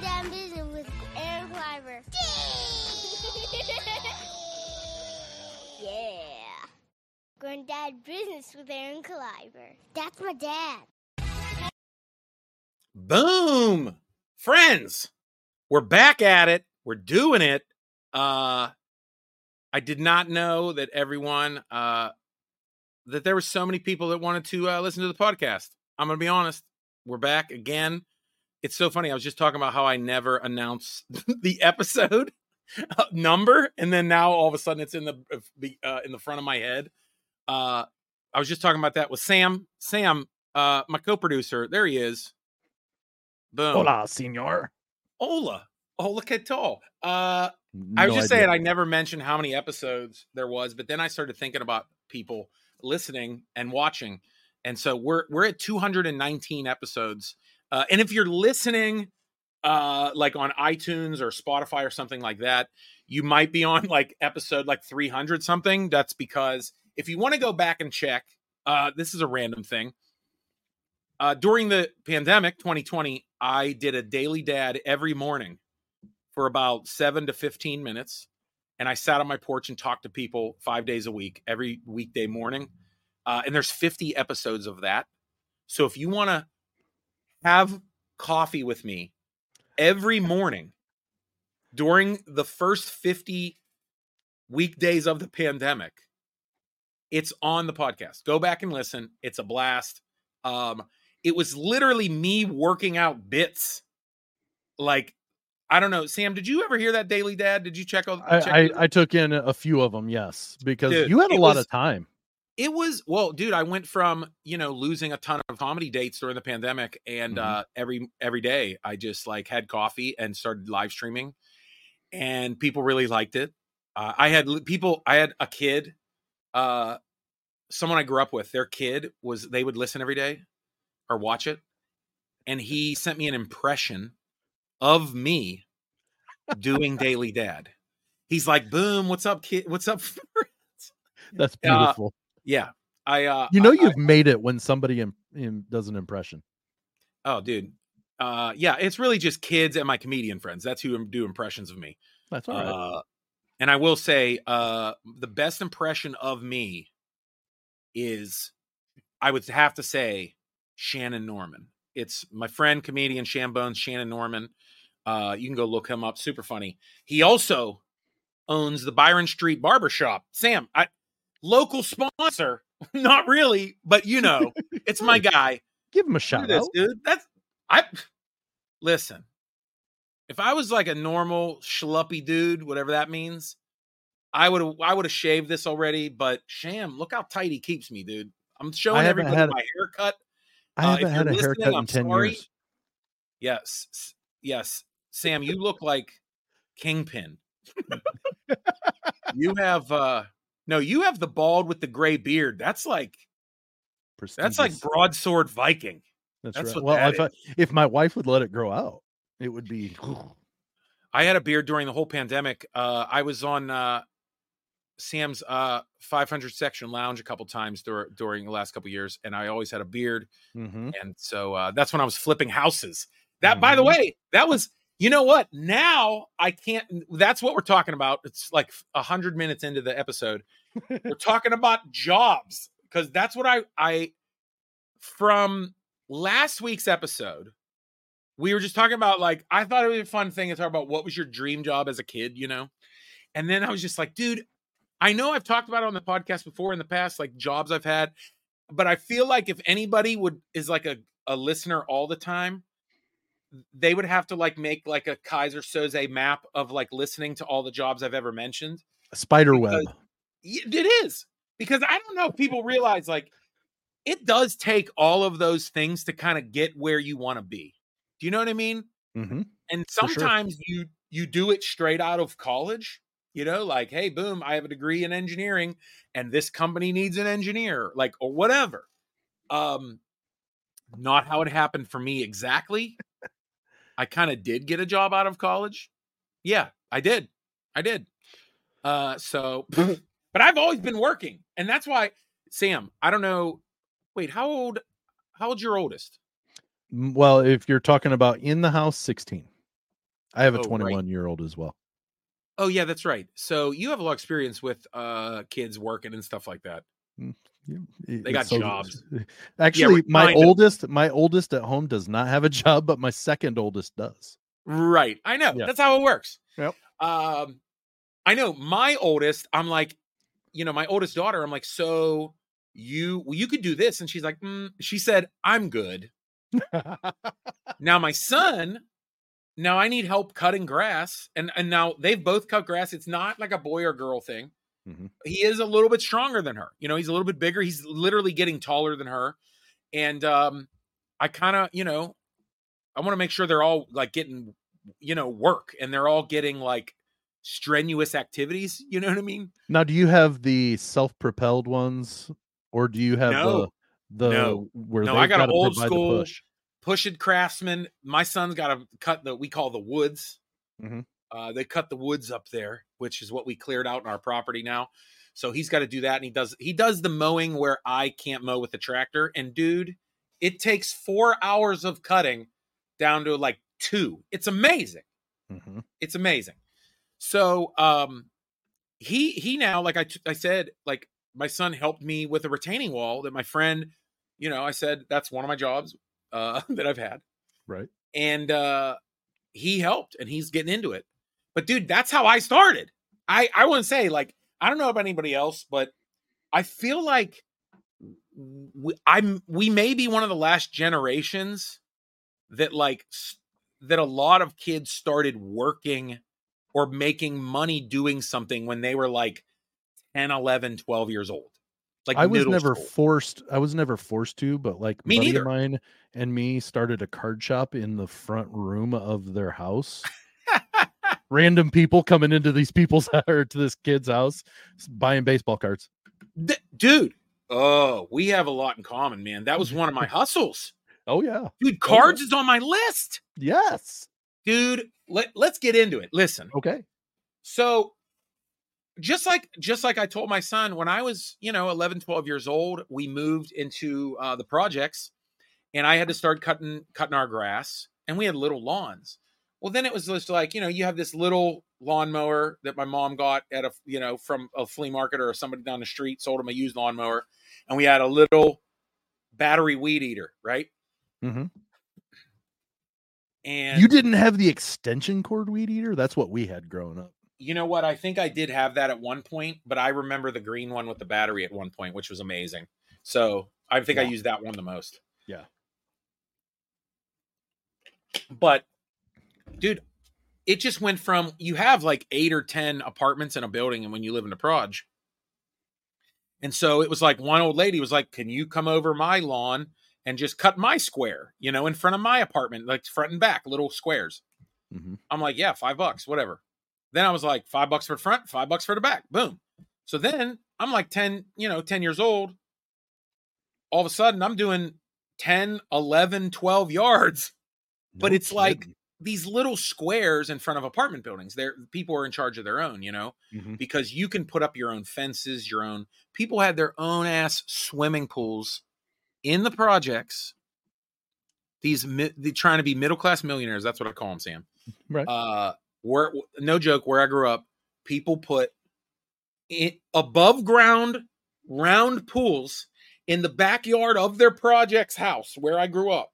Grown Dad business with Aaron Kleiber. yeah. Grown Dad business with Aaron Kleiber. That's my dad. Boom. Friends, we're back at it. We're doing it. Uh I did not know that everyone uh that there were so many people that wanted to uh, listen to the podcast. I'm going to be honest. We're back again. It's so funny. I was just talking about how I never announce the episode uh, number and then now all of a sudden it's in the uh, in the front of my head. Uh I was just talking about that with Sam. Sam, uh my co-producer. There he is. Boom. Hola, senor. Hola. Hola, que tal? Uh, I was just idea. saying I never mentioned how many episodes there was, but then I started thinking about people listening and watching, and so we're we're at 219 episodes. Uh, and if you're listening, uh, like on iTunes or Spotify or something like that, you might be on like episode like 300 something. That's because if you want to go back and check, uh, this is a random thing. Uh, during the pandemic 2020, I did a daily dad every morning for about seven to 15 minutes. And I sat on my porch and talked to people five days a week, every weekday morning. Uh, and there's 50 episodes of that. So if you want to have coffee with me every morning during the first 50 weekdays of the pandemic, it's on the podcast. Go back and listen. It's a blast. Um, it was literally me working out bits. Like, I don't know, Sam. Did you ever hear that Daily Dad? Did you check out? check I, I. I took in a few of them, yes, because Dude, you had a lot was- of time. It was well, dude. I went from you know losing a ton of comedy dates during the pandemic, and Mhm. uh, every every day I just like had coffee and started live streaming, and people really liked it. Uh, I had people. I had a kid, uh, someone I grew up with. Their kid was they would listen every day or watch it, and he sent me an impression of me doing Daily Dad. He's like, "Boom, what's up, kid? What's up?" That's Uh, beautiful. Yeah, I. uh you know, I- you've made it when somebody im- im- does an impression. Oh, dude. Uh, yeah, it's really just kids and my comedian friends. That's who do impressions of me. That's all right. Uh, and I will say, uh, the best impression of me is, I would have to say, Shannon Norman. It's my friend, comedian Shan Bones, Shannon Norman. Uh, you can go look him up. Super funny. He also owns the Byron Street Barbershop. Sam, I local sponsor. Not really, but you know, it's my guy. Give him a shout this, out. dude. That's I listen. If I was like a normal schluppy dude, whatever that means, I would have I would have shaved this already. But Sham, look how tight he keeps me, dude. I'm showing everybody my haircut. I Uh, haven't if had a haircut in I'm 10 sorry. years. Yes, yes, Sam, you look like Kingpin. you have uh no, you have the bald with the gray beard. That's like that's like broadsword Viking. That's, that's right. Well, that if, I, if my wife would let it grow out, it would be. I had a beard during the whole pandemic. Uh, I was on uh, Sam's uh, 500 section lounge a couple times dur- during the last couple years, and I always had a beard, Mhm. and so uh, that's when I was flipping houses. That, by the Mhm. way, that was. You know what? Now I can't. That's what we're talking about. It's like a hundred minutes into the episode. We're talking about jobs because that's what I I from last week's episode. We were just talking about like I thought it would be a fun thing to talk about what was your dream job as a kid, you know? And then I was just like, dude, I know I've talked about it on the podcast before in the past, like jobs I've had, but I feel like if anybody would is like a, a listener all the time, they would have to like make like a Keyser Soze map of like listening to all the jobs I've ever mentioned. A spider web. Y- It is because I don't know if people realize like it does take all of those things to kind of get where you want to be. Do you know what I mean? hmm And For sure. sometimes you you do it straight out of college, you know, like hey, boom, I have a degree in engineering and this company needs an engineer, like or whatever. Um not how it happened for me exactly. I kind of did get a job out of college. Yeah, I did. I did. Uh so but I've always been working. And that's why Sam, I don't know. Wait, how old how old's your oldest? Well, if you're talking about in the house, 16. I have a Oh, right. 21 year old as well. Oh yeah, that's right. So you have a lot of experience with uh kids working and stuff like that. Yeah, They got so- jobs. Actually, my kind of. oldest, my oldest at home does not have a job, but my second oldest does. Right. I know. Yeah. That's how it works. Yep. Um I know my oldest, I'm like, you know, my oldest daughter, I'm like, so you well, you could do this. And she's like, mm. she said, I'm good. Now my son, now I need help cutting grass. And and now they've both cut grass. It's not like a boy or girl thing. Mhm. He is a little bit stronger than her. You know, he's a little bit bigger. He's literally getting taller than her. And um I kind of, you know, I want to make sure they're all like getting, you know, work and they're all getting like strenuous activities. You know what I mean? Now, do you have the self-propelled ones, or do you have No. the the No. where No, I got an old school push? Pushing craftsman. My son's got to cut the we call the woods. Mhm. Uh, they cut the woods up there, which is what we cleared out in our property now. So he's got to do that, and he does he does the mowing where I can't mow with the tractor. And dude, it takes four hours of cutting down to like two. It's amazing. Mhm. it's amazing so um he he now like I I said like my son helped me with a retaining wall that my friend you know i said that's one of my jobs uh that i've had. Right. and uh he helped and he's getting into it. But dude that's how i started. I i to say like i don't know about anybody else but i feel like we, i'm we may be one of the last generations that like that a lot of kids started working or making money doing something when they were like 10 11 12 years old like I was never school. forced. I was never forced to, but like Me buddy mine and me started a card shop in the front room of their house. Random people coming into these people's or to this kid's house buying baseball cards. D- dude oh we have a lot in common man that was one of my hustles Oh yeah. dude oh, cards is on my list Yes. Dude let, let's get into it listen Okay. So just like just like I told my son when I was, you know, 11, 12 years old, we moved into uh the projects and I had to start cutting cutting our grass and we had little lawns. Well, then it was just like, you know, you have this little lawnmower that my mom got at a, you know, from a flea market or somebody down the street sold him a used lawnmower and we had a little battery weed eater, right? hmm And You didn't have the extension cord weed eater? That's what we had growing up. You know what? I think I did have that at one point, but I remember the green one with the battery at one point, which was amazing. So I think I used that one the most. Yeah. But, dude, it just went from you have like eight or 10 apartments in a building, and when you live in a proj. And so it was like one old lady was like, Can you come over my lawn and just cut my square, you know, in front of my apartment, like front and back, little squares? hmm I'm like, yeah, five bucks, whatever. Then I was like, five bucks for the front, five bucks for the back. Boom. So then I'm like 10, you know, 10 years old. All of a sudden I'm doing 10, 11, 12 yards. But it's like- These little squares in front of apartment buildings. There people are in charge of their own, you know, Mhm. because you can put up your own fences, your own people had their own ass swimming pools in the projects. These they trying to be middle class millionaires. That's what I call them, Sam right. uh where no joke where i grew up people put it above ground round pools in the backyard of their project's house where i grew up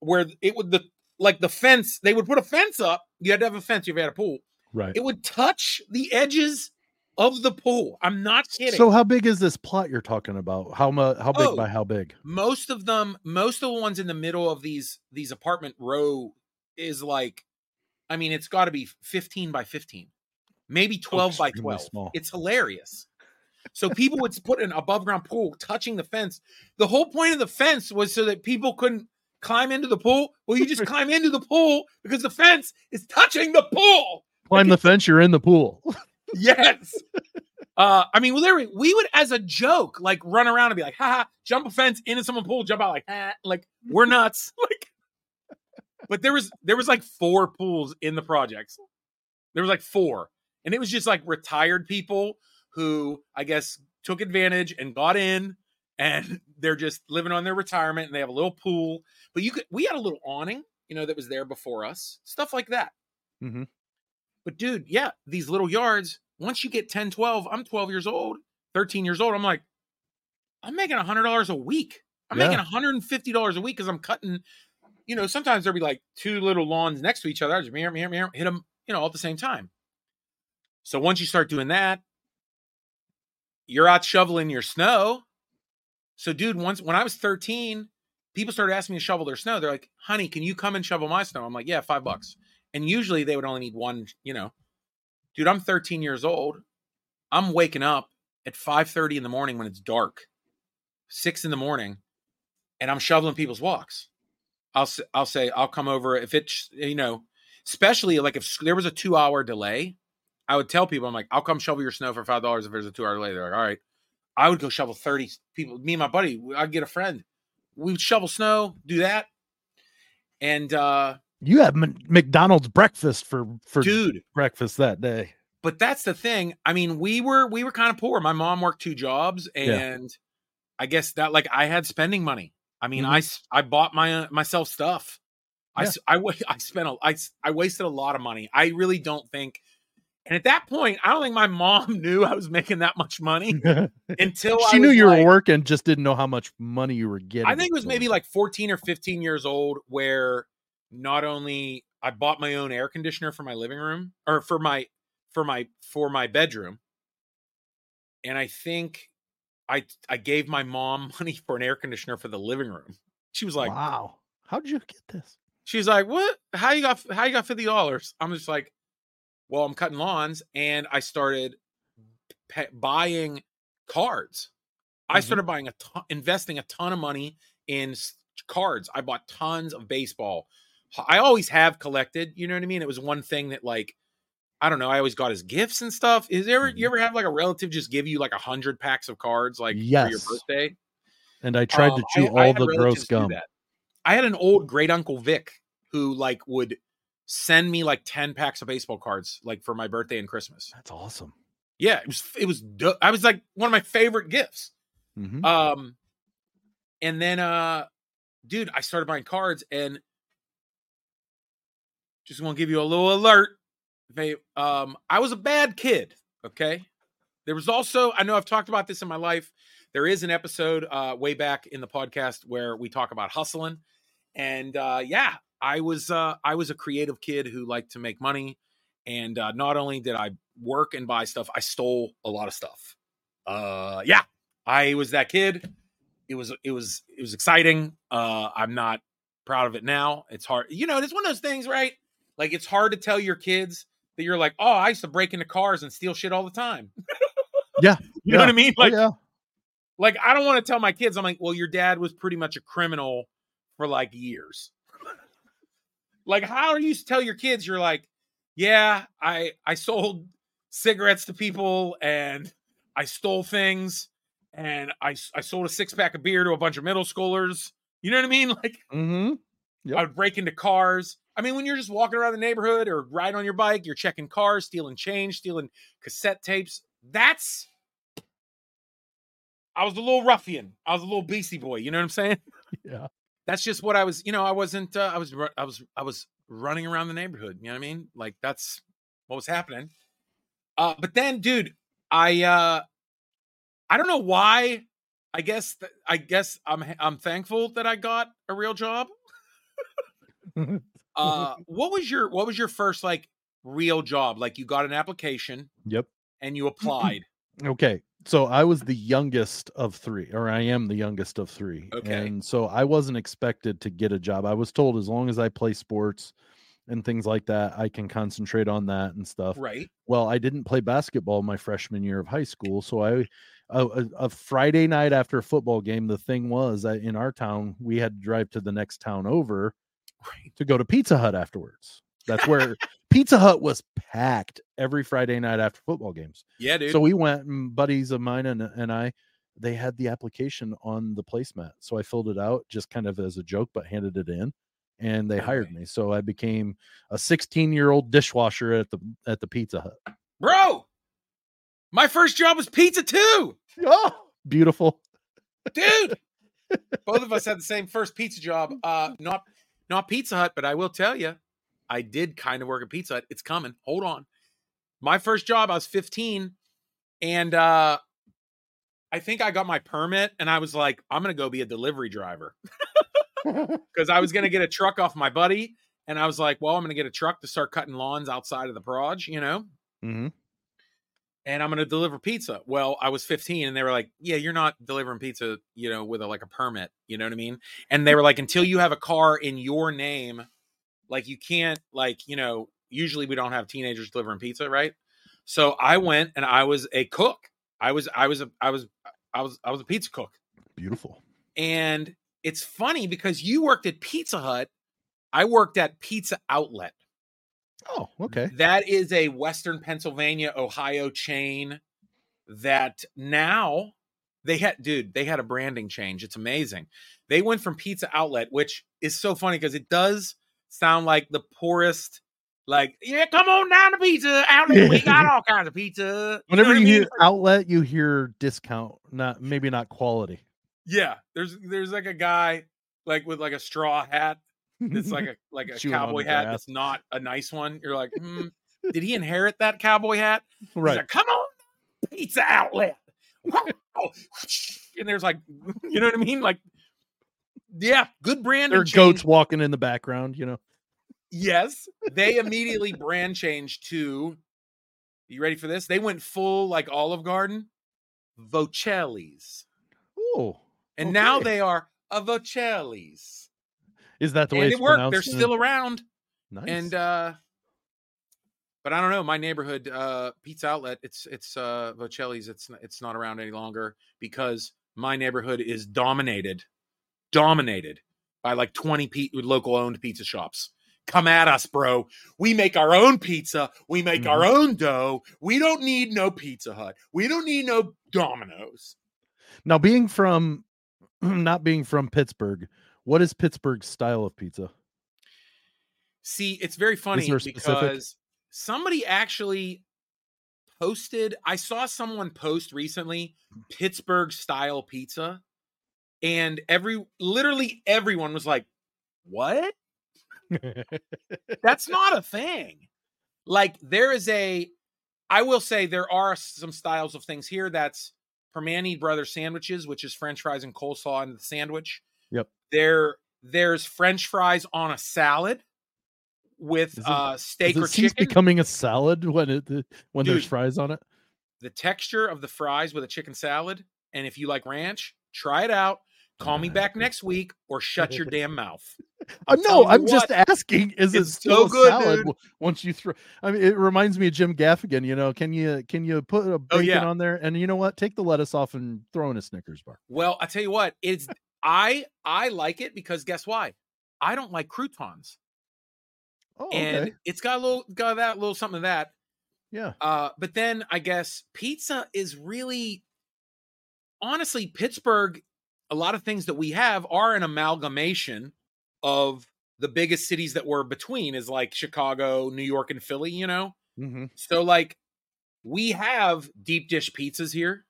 where it would the like the fence they would put a fence up you had to have a fence if you had a pool right. it would touch the edges of the pool i'm not kidding So how big is this plot you're talking about? How much? How big Oh. by how big? most of them most of the ones in the middle of these these apartment row is like i mean it's got to be 15 by 15 maybe 12 by 12 small. it's hilarious so people would put an above ground pool touching the fence the whole point of the fence was so that people couldn't climb into the pool well you just climb into the pool because the fence is touching the pool Climb the fence, you're in the pool. yes. Uh, I mean, literally, we would, as a joke, like run around and be like, haha, jump a fence into someone pool, jump out like, ah, like we're nuts. like, but there was there was like four pools in the projects. There was like four, and it was just like retired people who I guess took advantage and got in, and they're just living on their retirement, and they have a little pool. But you could, we had a little awning, you know, that was there before us, stuff like that. Mhm. But dude, yeah, these little yards, once you get 10, 12, I'm 12 years old, 13 years old. I'm like, I'm making $100 a week. I'm Yeah. making $150 a week because I'm cutting, you know, sometimes there'll be like two little lawns next to each other. I just meow, meow, meow, hit them, you know, all at the same time. So once you start doing that, you're out shoveling your snow. So, dude, once when I was 13, people started asking me to shovel their snow. They're like, honey, can you come and shovel my snow? I'm like, yeah, five bucks. And usually they would only need one, you know. Dude, I'm 13 years old. I'm waking up at 5:30 in the morning when it's dark, six in the morning, and I'm shoveling people's walks. I'll I'll say I'll come over if it's you know, especially like if there was a two hour delay, I would tell people I'm like I'll come shovel your snow for five dollars if there's a two hour delay. They're like, all right. I would go shovel 30 people. Me and my buddy, I'd get a friend. We would shovel snow, do that. And uh You had M- McDonald's breakfast for for dude, breakfast that day. but that's the thing. I mean, we were we were kind of poor. My mom worked two jobs, Yeah. and I guess that like I had spending money. I mean, Mhm. I I bought my uh, myself stuff. I Yeah. I wa- I spent a I I wasted a lot of money. I really don't think. And at that point, I don't think my mom knew I was making that much money until I she knew you like- were working, just didn't know how much money you were getting. I think it was maybe like 14 or 15 years old where not only I bought my own air conditioner for my living room or for my for my for my bedroom. And I think I I gave my mom money for an air conditioner for the living room. She was like wow. How did you get this? she's like, "What? How you got how you got $50?" I'm just like, "Well, I'm cutting lawns and I started pa- buying cards. I Mhm. started buying a ton, investing a ton of money in cards. I bought tons of baseball. I always have collected, you know what I mean? It was one thing that like I don't know, I always got as gifts and stuff. Is there ever you Mhm. ever have like a relative just give you like a hundred packs of cards like for your birthday? And I tried Um, to chew I- I all had the gross gum. that. I had an old great uncle Vic who like would send me like 10 packs of baseball cards like for my birthday and Christmas. That's awesome. Yeah, it was it was I was like one of my favorite gifts. Mhm. Um and then uh dude, I started buying cards and just want to give you a little alert. They um I was a bad kid, okay? There was also I know I've talked about this in my life. There is an episode uh way back in the podcast where we talk about hustling and uh yeah, I was uh I was a creative kid who liked to make money and uh not only did I work and buy stuff, I stole a lot of stuff. Uh yeah, I was that kid. It was it was it was exciting. Uh I'm not proud of it now. It's hard. You know, it's one of those things, right? Like it's hard to tell your kids that you're like, "Oh, I used to break into cars and steal shit all the time." Yeah, You know what I mean? Oh, Like yeah. like I don't want to tell my kids I'm like, "Well, your dad was pretty much a criminal for like years." like how are you to tell your kids you're like, "Yeah, I I sold cigarettes to people and I stole things and I I sold a six pack of beer to a bunch of middle schoolers." You know what I mean? Like Mm-hmm. Yep. I would break into cars. I mean, when you're just walking around the neighborhood or riding on your bike, you're checking cars, stealing change, stealing cassette tapes. That's I was a little ruffian. I was a little beastie boy. You know what I'm saying? Yeah. That's just what I was. You know, I wasn't. Uh, I was. I was. I was running around the neighborhood. You know what I mean? Like that's what was happening. Uh, but then, dude, I. uh I don't know why. I guess. th- I guess I'm. I'm thankful that I got a real job uh what was your what was your first like real job like you got an application Yep. and you applied Okay. So I was the youngest of three, or I am the youngest of three. Okay. And so I wasn't expected to get a job. I was told as long as I play sports and things like that, I can concentrate on that and stuff. right Well, I didn't play basketball my freshman year of high school, so I a, a, a Friday night after a football game, the thing was that in our town we had to drive to the next town over right to go to Pizza Hut afterwards. That's where Pizza Hut was packed every Friday night after football games. yeah dude So we went, and buddies of mine and, and I, they had the application on the placemat. So I filled it out just kind of as a joke, but handed it in and they hired me. So I became a 16 year old dishwasher at the at the Pizza Hut. bro my first job was pizza too Oh, beautiful. dude both of us had the same first pizza job uh not not pizza hut but i will tell you I did kind of work at Pizza Hut. It's coming. Hold on. My first job, I was 15, and uh I think I got my permit, and I was like, I'm gonna go be a delivery driver because I was gonna get a truck off my buddy, and I was like, well, I'm gonna get a truck to start cutting lawns outside of the garage, you know, hmm and I'm gonna deliver pizza. Well, I was 15, and they were like, yeah, you're not delivering pizza, you know, with a like a permit, you know what I mean? And they were like, until you have a car in your name, like you can't, like, you know, usually we don't have teenagers delivering pizza, right? So I went and I was a cook. I was, I was, a, I was, I was, I was a pizza cook. Beautiful. And it's funny because you worked at Pizza Hut. I worked at Pizza Outlet. Oh, okay. That is a Western Pennsylvania, Ohio chain that now they had, dude, they had a branding change. It's amazing. They went from Pizza Outlet, which is so funny because it does sound like the poorest, like, yeah, come on down to Pizza Outlet. We got all kinds of pizza. know Whenever what I you mean? hear outlet, you hear discount, not maybe not quality. Yeah, there's there's like a guy like with like a straw hat It's like a like a cowboy hat grass. that's not a nice one. You're like, hmm, did he inherit that cowboy hat? Right. like, come on, pizza outlet. And there's like, you know what I mean? Like, yeah, good brand. There are goats walking in the background, you know. Yes, they immediately brand changed to. You ready for this? They went full like Olive Garden, Vocelli's, Oh, and now they are a Vocelli's. Is that the way And it's it worked. They're still around. nice. and uh but i don't know my neighborhood uh pizza outlet it's it's uh vocelli's It's it's not around any longer because my neighborhood is dominated dominated by like 20 pe- local owned pizza shops come at us bro we make our own pizza we make our Mm-hmm. own dough we don't need no pizza hut we don't need no Domino's. now, being from not being from Pittsburgh, what is Pittsburgh's style of pizza? See, it's very funny there a specific- because somebody actually posted. I saw someone post recently hmm. Pittsburgh style pizza, and every literally everyone was like, "What? That's not a thing." Like there is a, I will say there are some styles of things here. That's Primanti Brothers sandwiches, which is French fries and coleslaw in the sandwich. Yep. There, there's French fries on a salad with it- uh steak or chicken. becoming a salad when it when there's fries on it? the texture of the fries with a chicken salad, and if you like ranch, try it out. Call me back next week or shut your damn mouth. Uh, no, I'm just asking. Is it still so good, salad dude. once you throw? I mean, it reminds me of Jim Gaffigan. You know, can you can you put a bacon Oh, yeah. on there? And you know what? Take the lettuce off and throw in a Snickers bar. Well, I tell you what, it's I I like it because guess why? I don't like croutons. Oh, And okay. it's got a little got that little something of that. Yeah. Uh, but then I guess pizza is really honestly Pittsburgh. A lot of things that we have are an amalgamation of the biggest cities that we're between, is like Chicago, New York, and Philly. You know, hmm so like we have deep dish pizzas here.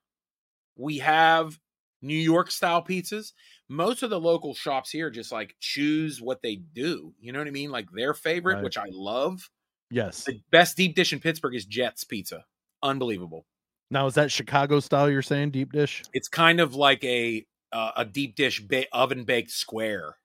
We have New York style pizzas. Most of the local shops here just like choose what they do. You know what I mean? Like their favorite, Right. which I love. Yes. The best deep dish in Pittsburgh is Jets Pizza. Unbelievable. Now is that Chicago style? You're saying deep dish? It's kind of like a uh, a deep dish ba- oven baked square.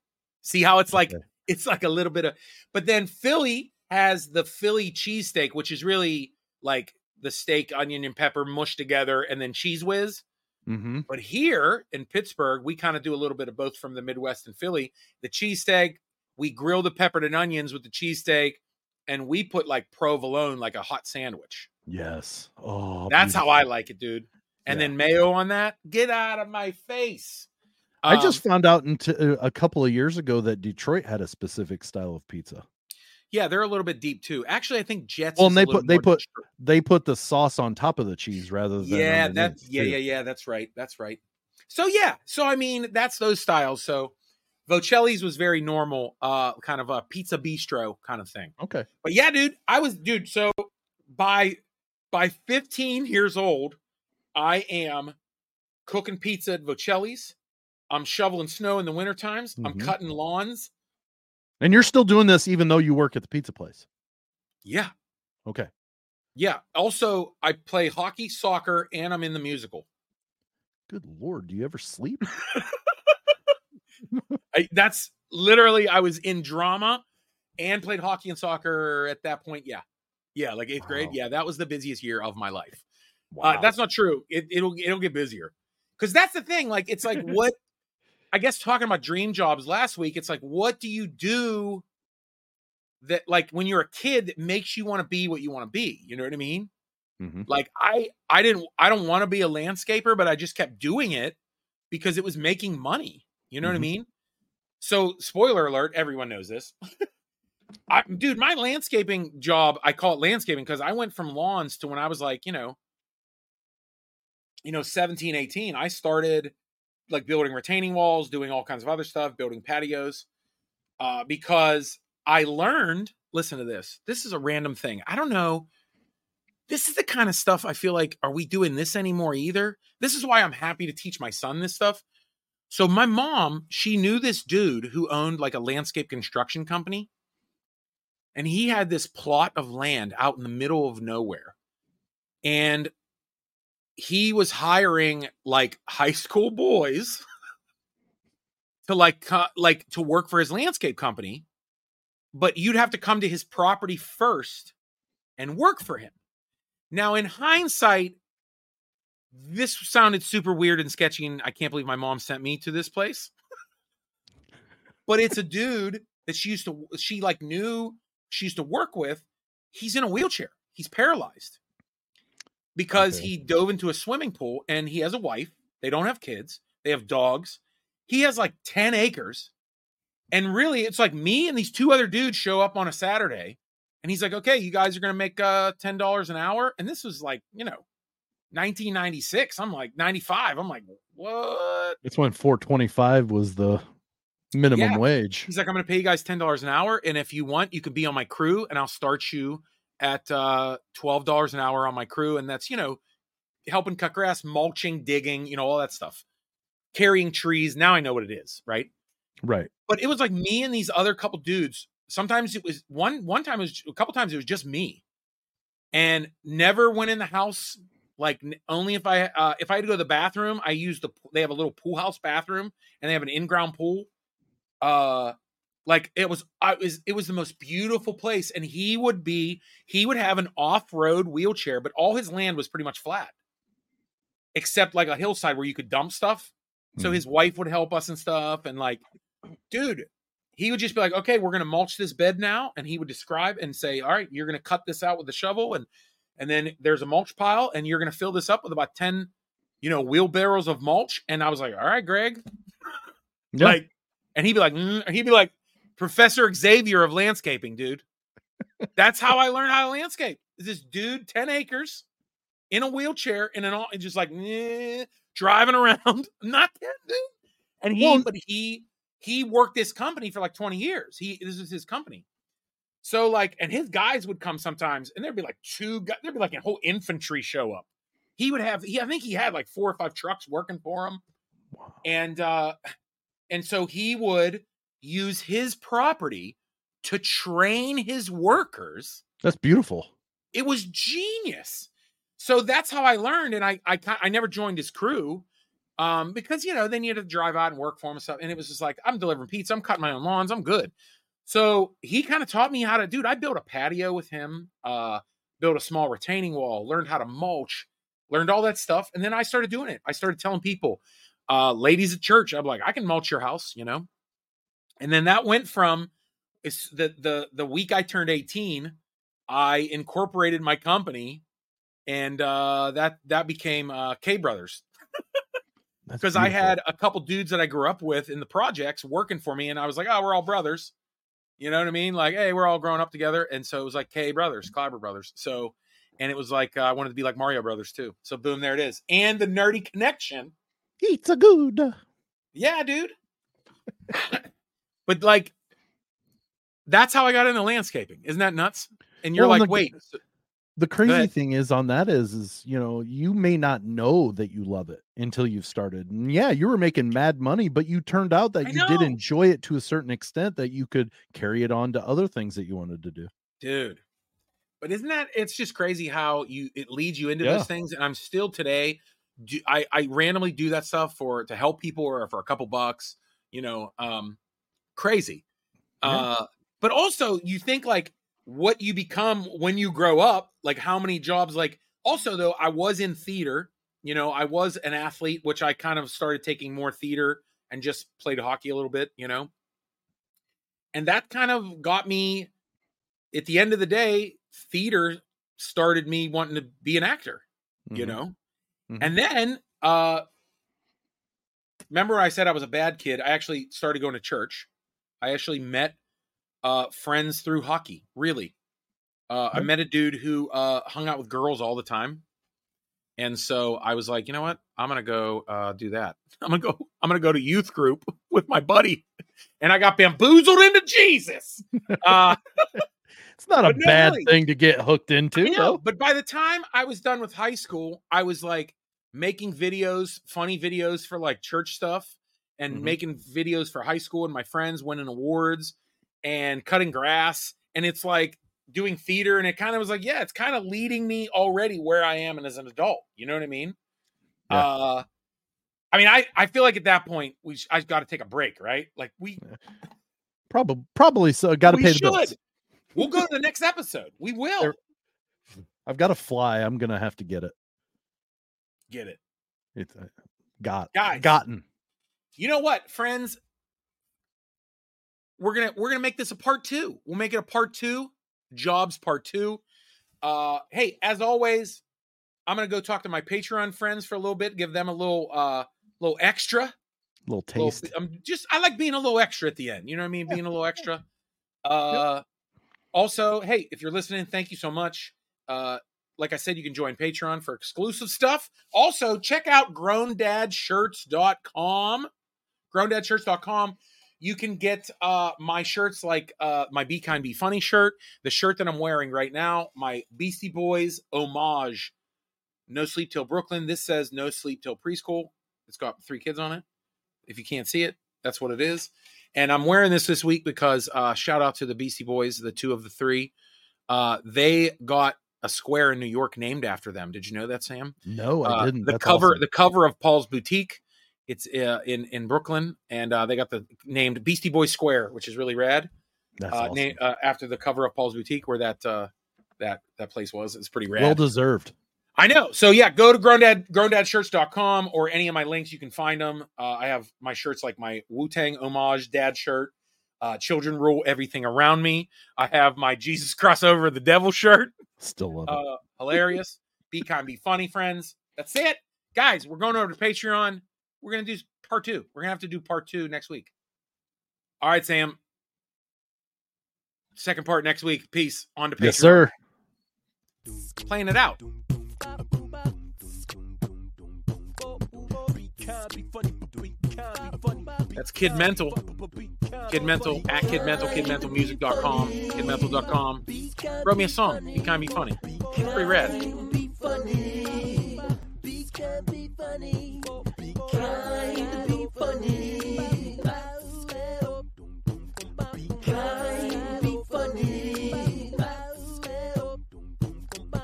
See how it's like Okay. it's like a little bit of but then Philly has the Philly cheesesteak, which is really like the steak, onion, and pepper mushed together and then cheese whiz. Mm-hmm. But here in Pittsburgh, we kind of do a little bit of both from the Midwest and Philly. The cheesesteak, we grill the peppered and onions with the cheesesteak, and we put like provolone, like a hot sandwich. Yes. Oh, That's how I like it, dude. And Yeah. then mayo on that. Get out of my face. I just Um, found out into a couple of years ago that Detroit had a specific style of pizza. Yeah, they're a little bit deep too. Actually, I think Jets. Well, and they put- they put. They put the sauce on top of the cheese rather than yeah, that's yeah, too. yeah, yeah. That's right. That's right. So yeah, so I mean, that's those styles. So Vocelli's was very normal, uh, kind of a pizza bistro kind of thing. Okay. But yeah, dude, I was dude. So by by 15 years old, I am cooking pizza at Vocelli's. I'm shoveling snow in the winter times. I'm Mhm. cutting lawns. And you're still doing this even though you work at the pizza place. Yeah. Okay. Yeah. Also, I play hockey, soccer, and I'm in the musical. Good lord, do you ever sleep? I, that's literally I was in drama and played hockey and soccer at that point. Yeah. Yeah, like eighth grade. Yeah, that was the busiest year of my life. Wow. Uh, that's not true. It, it'll it'll get busier because that's the thing. Like it's like what I guess talking about dream jobs last week. It's like what do you do that like when you're a kid that makes you want to be what you want to be? You know what I mean? Mhm. Like I I didn't I don't want to be a landscaper, but I just kept doing it because it was making money. You know what I Mhm. mean? So spoiler alert, everyone knows this. I, dude, my landscaping job, I call it landscaping because I went from lawns to when I was like, you know, you know, 17, 18, I started like building retaining walls, doing all kinds of other stuff, building patios. Uh, because I learned, listen to this. This is a random thing. I don't know. This is the kind of stuff I feel like, are we doing this anymore either? This is why I'm happy to teach my son this stuff. So my mom, she knew this dude who owned like a landscape construction company. And he had this plot of land out in the middle of nowhere. And he was hiring like high school boys to like co- like to work for his landscape company but you'd have to come to his property first and work for him. Now in hindsight this sounded super weird and sketchy and i can't believe my mom sent me to this place. But it's a dude that she used to she like knew she used to work with. He's in a wheelchair. He's paralyzed because Okay. he dove into a swimming pool and he has a wife. They don't have kids. They have dogs. He has like 10 acres. And really it's like me and these two other dudes show up on a saturday and he's like okay you guys are gonna make uh $10 an hour? And this was like you know 1996 i'm like 95 i'm like what? It's when 425 was the minimum Yeah. wage. He's like, I'm going to pay you guys ten dollars an hour, and if you want, you can be on my crew, and I'll start you at uh, twelve dollars an hour on my crew, and that's you know, helping cut grass, mulching, digging, you know, all that stuff, carrying trees. Now I know what it is, right? Right. But it was like me and these other couple dudes. Sometimes it was one one time it was a couple times it was just me, and never went in the house. Like only if I uh, if I had to go to the bathroom, I used the they have a little pool house bathroom, and they have an in ground pool uh like it was i was it was the most beautiful place and he would be he would have an off-road wheelchair but all his land was pretty much flat except like a hillside where you could dump stuff so Mhm. his wife would help us and stuff and like dude he would just be like okay we're gonna mulch this bed now and he would describe and say all right you're gonna cut this out with a shovel and and then there's a mulch pile and you're gonna fill this up with about 10 you know wheelbarrows of mulch and i was like all right greg Yeah. like, and he'd be like, "Mm," he'd be like, Professor Xavier of landscaping, dude. That's how I learned how to landscape. This dude, 10 acres in a wheelchair in an all and just like driving around. Not that dude. And he, Well- but he he worked this company for like 20 years. He this is his company. So like, and his guys would come sometimes, and there'd be like two guys, there'd be like a whole infantry show up. He would have, he I think he had like four or five trucks working for him Wow. and uh and so he would use his property to train his workers That's beautiful. it was genius. So that's how i learned and i i, I never joined his crew um because you know they needed to drive out and work for him and stuff and it was just like i'm delivering pizza i'm cutting my own lawns i'm good. So he kind of taught me how to dude i built a patio with him uh built a small retaining wall learned how to mulch learned all that stuff and then i started doing it. I started telling people uh ladies at church i'm like i can mulch your house you know and then that went from it's the the the week i turned 18 i incorporated my company and uh that that became uh k brothers. Because i had a couple dudes that i grew up with in the projects working for me and i was like oh we're all brothers. You know what i mean? Like hey we're all growing up together. And so it was like k brothers Kleiber brothers. So and it was like uh, i wanted to be like mario brothers too. So boom there it is. And the nerdy connection It's a good. yeah, dude. but like, that's how I got into landscaping. Isn't that nuts? And you're Well, like, the- wait, the crazy thing is on that is is you know you may not know that you love it until you've started and yeah you were making mad money but you turned out that I you did enjoy it to a certain extent that you could carry it on to other things that you wanted to do dude but isn't that it's just crazy how you it leads you into Yeah. those things and i'm still today do, I, I randomly do that stuff for to help people or for a couple bucks you know um crazy Yeah. uh but also you think like what you become when you grow up like how many jobs like also though i was in theater you know i was an athlete which i kind of started taking more theater and just played hockey a little bit you know and that kind of got me at the end of the day theater started me wanting to be an actor you Mhm. know Mhm. and then uh remember i said i was a bad kid i actually started going to church i actually met uh friends through hockey really. Uh i met a dude who uh hung out with girls all the time. And so i was like you know what? I'm gonna go uh do that. I'm gonna go i'm gonna go to youth group with my buddy. And i got bamboozled into jesus. Uh it's not a bad really. thing to get hooked into I know, though. but by the time I was done with high school, I was like making videos, funny videos for like church stuff and Mhm. making videos for high school and my friends winning awards and cutting grass. And it's like doing theater. And it kind of was like, yeah, it's kind of leading me already where I am and as an adult. You know what I mean? Yeah. Uh, I mean, I, I feel like at that point we sh- I've got to take a break, right? Like we probably probably so got to pay the bills. We'll go to the next episode. We will There- i've got to fly i'm gonna have to get it get it. it's uh, got Guys. gotten you know what friends? We're gonna we're gonna make this a part two. We'll make it a part two jobs part two. Uh hey as always i'm gonna go talk to my patreon friends for a little bit give them a little uh little extra. Little little- taste. i'm just i like being a little extra at the end you know what i mean? Being a little extra. Uh also hey if you're listening thank you so much. Uh like I said, you can join Patreon for exclusive stuff. Also, check out growndadshirts.com. Growndadshirts.com. You can get uh my shirts like uh my Be Kind Be Funny shirt, the shirt that I'm wearing right now, my Beastie Boys homage. No Sleep Till Brooklyn. This says No Sleep Till Preschool. It's got three kids on it. If you can't see it, that's what it is. And I'm wearing this this week because uh shout out to the Beastie Boys, the two of the three. Uh they got a square in New York named after them. Did you know that, Sam? no i Uh, didn't The That's cover, awesome. the cover of Paul's Boutique. It's uh, in in Brooklyn, and uh, they got the named Beastie Boy Square, which is really rad. That's Uh, awesome. na- uh, after the cover of Paul's Boutique, where that uh, that that place was, it's pretty rad. well deserved I know. So yeah, go to growndad growndadshirts.com or any of my links. You can find them. Uh, I have my shirts like my Wu Tang homage dad shirt. Uh, Children rule everything around me. I have my Jesus crossover the devil shirt. still love it hilarious. be kind, be funny, friends. That's it, guys. We're going over to Patreon. We're gonna do part two. We're gonna have to do part two next week. All right, Sam. Second part next week. Peace. On to Patreon. yes sir Playing it out. That's Kid Mental. Kid Mental at Kid Mental, KidMentalMusic.com, KidMental.com. Wrote me a song. Be kind, be funny. Pretty rad.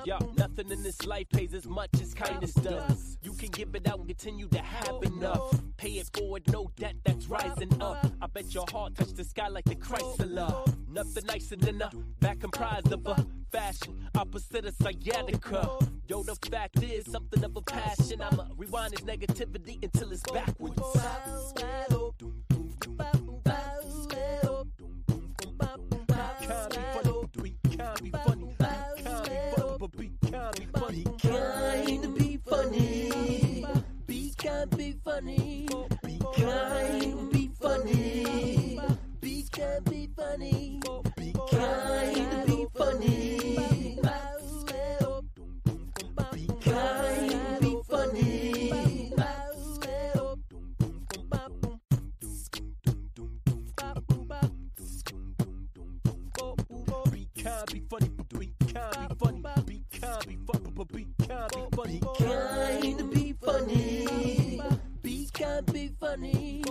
Yo, nothing in this life pays as much as kindness does. You can give it out and continue to have enough. Pay it forward, no debt that's rising up. I bet your heart touched the sky like the Chrysler. Nothing nicer than a back comprised of a fashion opposite of sciatica. Uh, Yo, the fact is something of a passion. I'ma rewind this negativity until it's backwards. Be kind, be funny. Be kind, be funny. kind, be funny, but be kind, be funny, but be kind, be funny, but be kind, be funny, be kind, be funny, be kind, be funny.